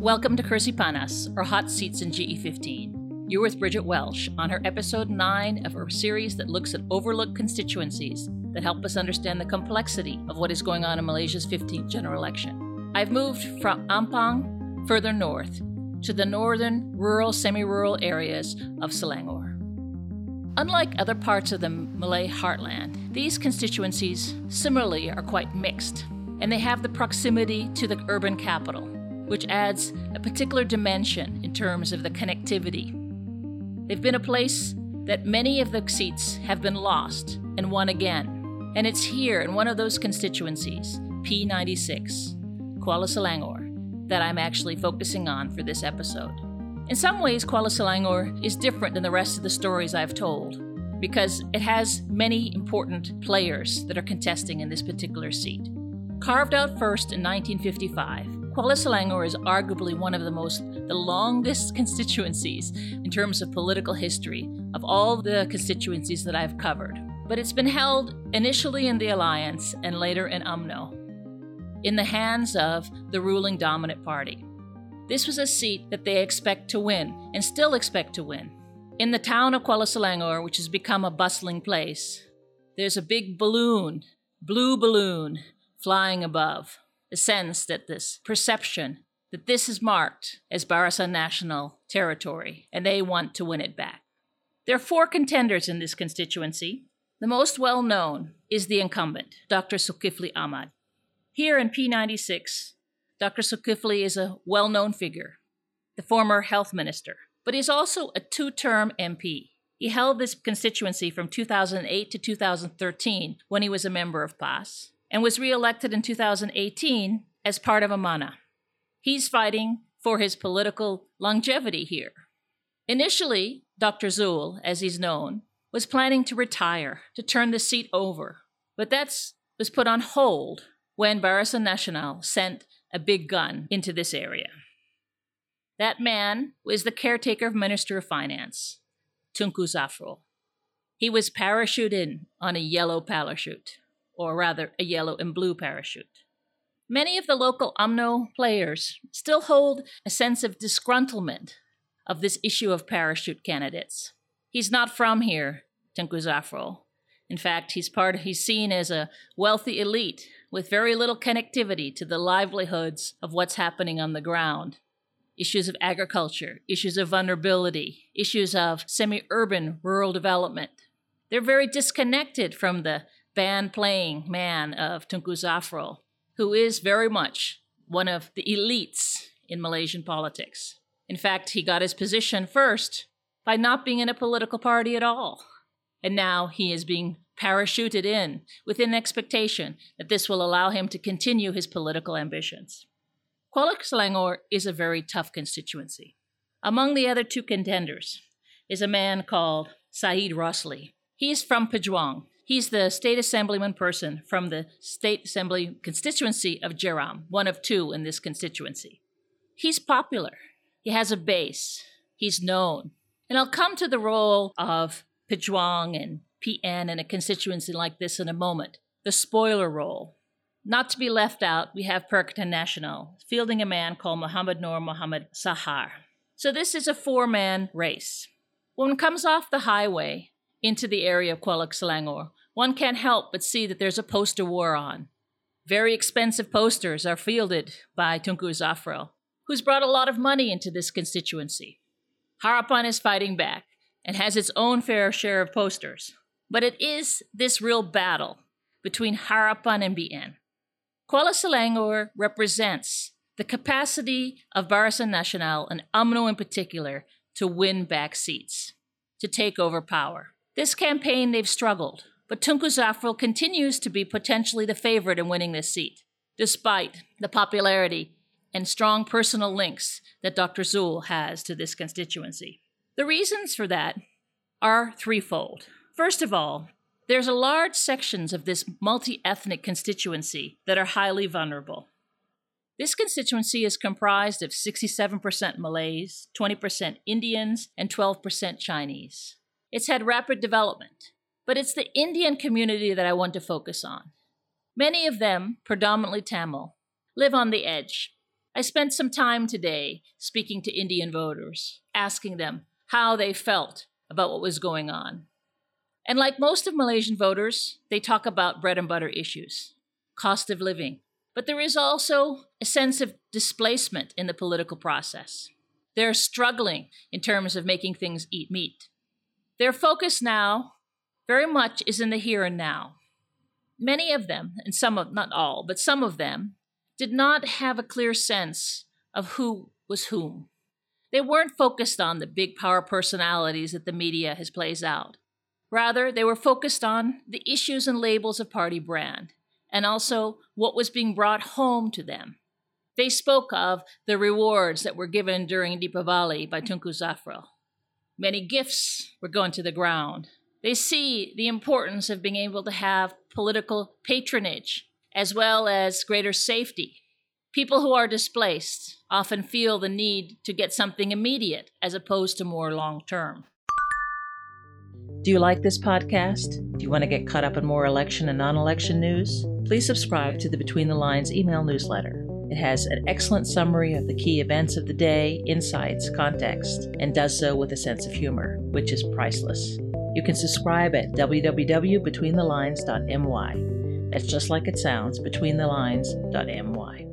Welcome to Kursi Panas, or Hot Seats in GE15. You're with Bridget Welsh on her episode 9 of her series that looks at overlooked constituencies that help us understand the complexity of what is going on in Malaysia's 15th general election. I've moved from Ampang further north to the northern rural, semi rural areas of Selangor. Unlike other parts of the Malay heartland, these constituencies similarly are quite mixed, and they have the proximity to the urban capital, which adds a particular dimension in terms of the connectivity They've been a place that many of the seats have been lost and won again. And it's here in one of those constituencies, P96, Kuala Selangor, that I'm actually focusing on for this episode. In some ways, Kuala Selangor is different than the rest of the stories I've told because it has many important players that are contesting in this particular seat. Carved out first in 1955, Kuala is arguably one of the most, the longest constituencies in terms of political history of all the constituencies that I've covered. But it's been held initially in the Alliance and later in UMNO, in the hands of the ruling dominant party. This was a seat that they expect to win and still expect to win. In the town of Kuala Selangor, which has become a bustling place, there's a big balloon, blue balloon, flying above the sense that this perception that this is marked as Barisan Nasional territory and they want to win it back. There are four contenders in this constituency. The most well known is the incumbent, Dr. Zulkifli Ahmad. Here in P96, Dr. Zulkifli is a well known figure, the former health minister, but he's also a two term MP. He held this constituency from 2008 to 2013 when he was a member of PAS and was reelected in 2018 as part of Amanah. He's fighting for his political longevity here. Initially, Dr. Zul, as he's known, was planning to retire, to turn the seat over, but that was put on hold when Barisan Nasional sent a big gun into this area. That man was the caretaker of Minister of Finance, Tunku Zafrul. He was parachuted in on a yellow parachute or rather a yellow and blue parachute. Many of the local UMNO players still hold a sense of disgruntlement of this issue of parachute candidates. He's not from here, Tunku Zafrul. In fact, he's part he's seen as a wealthy elite with very little connectivity to the livelihoods of what's happening on the ground. Issues of agriculture, issues of vulnerability, issues of semi-urban rural development. They're very disconnected from the band playing man of Tunku Zafrul, who is very much one of the elites in Malaysian politics. In fact, he got his position first by not being in a political party at all. And now he is being parachuted in with an expectation that this will allow him to continue his political ambitions. Kuala Selangor is a very tough constituency. Among the other two contenders is a man called Said Rosli. He's from Pejuang, He's the state assemblyman person from the state assembly constituency of Jeram, one of two in this constituency. He's popular. He has a base. He's known. And I'll come to the role of Pejuang and PN in a constituency like this in a moment. The spoiler role. Not to be left out, we have Perikatan Nasional, fielding a man called Muhammad Nur Muhammad Sahar. So this is a four man race. When one comes off the highway into the area of Kuala Selangor, one can't help but see that there's a poster war on. Very expensive posters are fielded by Tunku Zafrul, who's brought a lot of money into this constituency. Harapan is fighting back and has its own fair share of posters. But it is this real battle between Harapan and BN. Kuala Selangor represents the capacity of Barisan Nasional and UMNO in particular to win back seats, to take over power. This campaign, they've struggled, but Tunku Zafrul continues to be potentially the favorite in winning this seat, despite the popularity and strong personal links that Dr. Zul has to this constituency. The reasons for that are threefold. First of all, there's a large sections of this multi-ethnic constituency that are highly vulnerable. This constituency is comprised of 67% Malays, 20% Indians, and 12% Chinese. It's had rapid development, but it's the Indian community that I want to focus on. Many of them, predominantly Tamil, live on the edge. I spent some time today speaking to Indian voters, asking them how they felt about what was going on. And like most of Malaysian voters, they talk about bread and butter issues, cost of living, but there is also a sense of displacement in the political process. They're struggling in terms of making things eat meat. Their focus now very much is in the here and now. Many of them, and some of, not all, but some of them, did not have a clear sense of who was whom. They weren't focused on the big power personalities that the media has plays out. Rather, they were focused on the issues and labels of party brand and also what was being brought home to them. They spoke of the rewards that were given during Deepavali by Tunku Zafrul. Many gifts were going to the ground. They see the importance of being able to have political patronage as well as greater safety. People who are displaced often feel the need to get something immediate as opposed to more long term. Do you like this podcast? Do you want to get caught up in more election and non election news? Please subscribe to the Between the Lines email newsletter. It has an excellent summary of the key events of the day, insights, context, and does so with a sense of humor, which is priceless. You can subscribe at www.betweenthelines.my. That's just like it sounds, betweenthelines.my.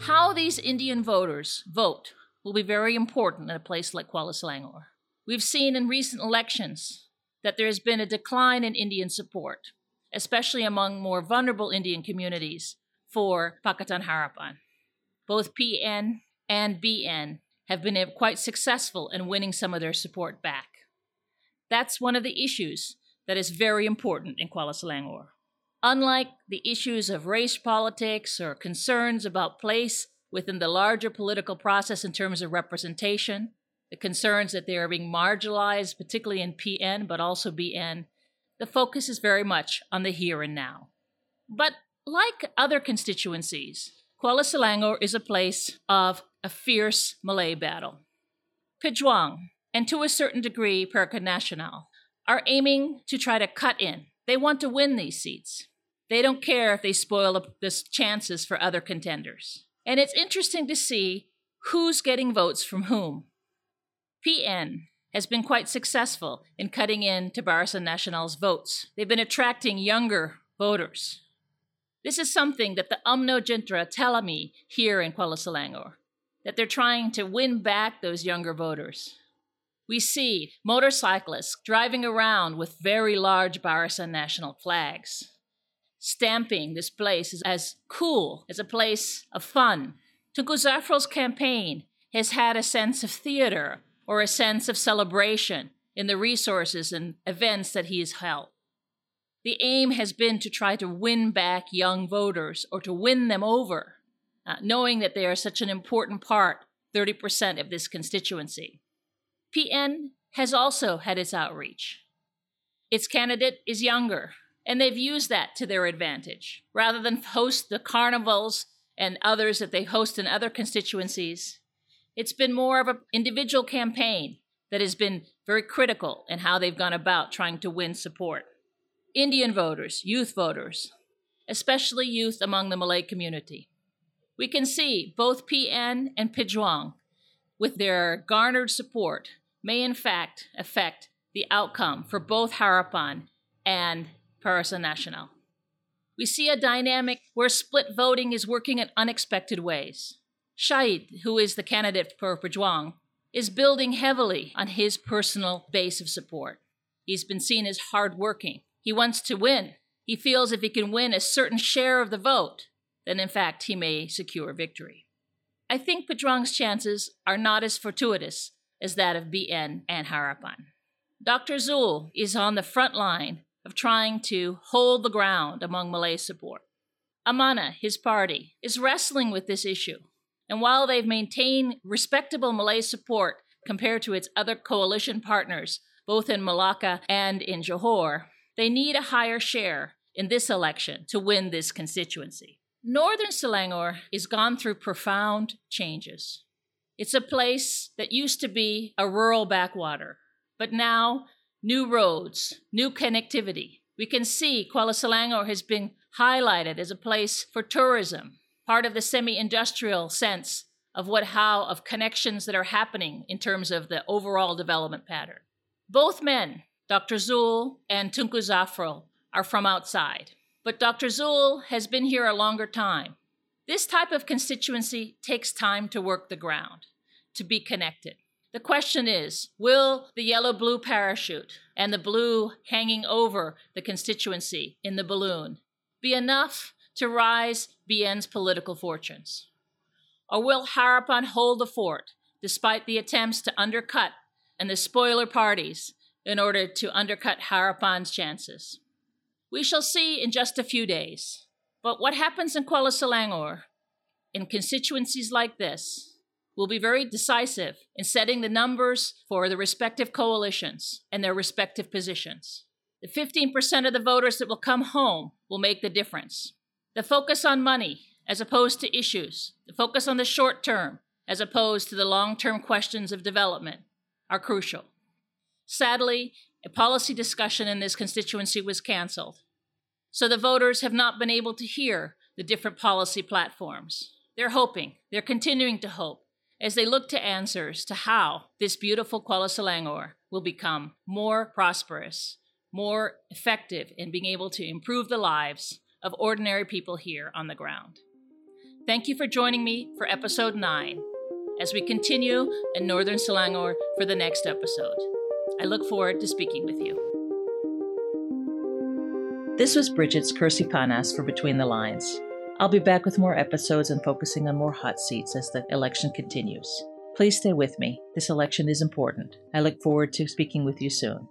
How these Indian voters vote will be very important in a place like Kuala Selangor. We've seen in recent elections that there has been a decline in Indian support, especially among more vulnerable Indian communities for Pakatan Harapan. Both PN and BN have been quite successful in winning some of their support back. That's one of the issues that is very important in Kuala Selangor. Unlike the issues of race politics or concerns about place within the larger political process in terms of representation, the concerns that they are being marginalized, particularly in PN, but also BN, the focus is very much on the here and now. But like other constituencies, Kuala Selangor is a place of a fierce Malay battle. Pejuang, and to a certain degree Perikatan Nasional, are aiming to try to cut in. They want to win these seats. They don't care if they spoil the chances for other contenders. And it's interesting to see who's getting votes from whom. PN has been quite successful in cutting in to Barisan Nasional's votes. They've been attracting younger voters. This is something that the UMNO jentera tell me here in Kuala Selangor, that they're trying to win back those younger voters. We see motorcyclists driving around with very large Barisan Nasional flags, stamping this place as cool, as a place of fun. Tunku Zafrul's campaign has had a sense of theater, or a sense of celebration in the resources and events that he has held. The aim has been to try to win back young voters or to win them over, uh, knowing that they are such an important part, 30% of this constituency. PN has also had its outreach. Its candidate is younger, and they've used that to their advantage. Rather than host the carnivals and others that they host in other constituencies, it's been more of an individual campaign that has been very critical in how they've gone about trying to win support. Indian voters, youth voters, especially youth among the Malay community. We can see both PN and Pejuang, with their garnered support, may in fact affect the outcome for both Harapan and Barisan Nasional. We see a dynamic where split voting is working in unexpected ways. Shahid, who is the candidate for Pejuang, is building heavily on his personal base of support. He's been seen as hardworking. He wants to win. He feels if he can win a certain share of the vote, then in fact he may secure victory. I think Pejuang's chances are not as fortuitous as that of BN and Harapan. Dr. Zul is on the front line of trying to hold the ground among Malay support. Amanah, his party, is wrestling with this issue. And while they've maintained respectable Malay support compared to its other coalition partners, both in Malacca and in Johor, they need a higher share in this election to win this constituency. Northern Selangor is gone through profound changes. It's a place that used to be a rural backwater, but now new roads, new connectivity. We can see Kuala Selangor has been highlighted as a place for tourism, part of the semi-industrial sense of what how of connections that are happening in terms of the overall development pattern. Both men, Dr. Zul and Tunku Zafrul, are from outside. But Dr. Zul has been here a longer time. This type of constituency takes time to work the ground, to be connected. The question is will the yellow blue parachute and the blue hanging over the constituency in the balloon be enough to rise BN's political fortunes? Or will Harapan hold the fort despite the attempts to undercut and the spoiler parties in order to undercut Harapan's chances? We shall see in just a few days. But what happens in Kuala Selangor, in constituencies like this, will be very decisive in setting the numbers for the respective coalitions and their respective positions. The 15% of the voters that will come home will make the difference. The focus on money as opposed to issues, the focus on the short term as opposed to the long term questions of development are crucial. Sadly, a policy discussion in this constituency was canceled. So the voters have not been able to hear the different policy platforms. They're hoping, they're continuing to hope, as they look to answers to how this beautiful Kuala Selangor will become more prosperous, more effective in being able to improve the lives of ordinary people here on the ground. Thank you for joining me for episode 9 as we continue in Northern Selangor for the next episode. I look forward to speaking with you. This was Bridget's Kursi Panas for Between the Lines. I'll be back with more episodes and focusing on more hot seats as the election continues. Please stay with me. This election is important. I look forward to speaking with you soon.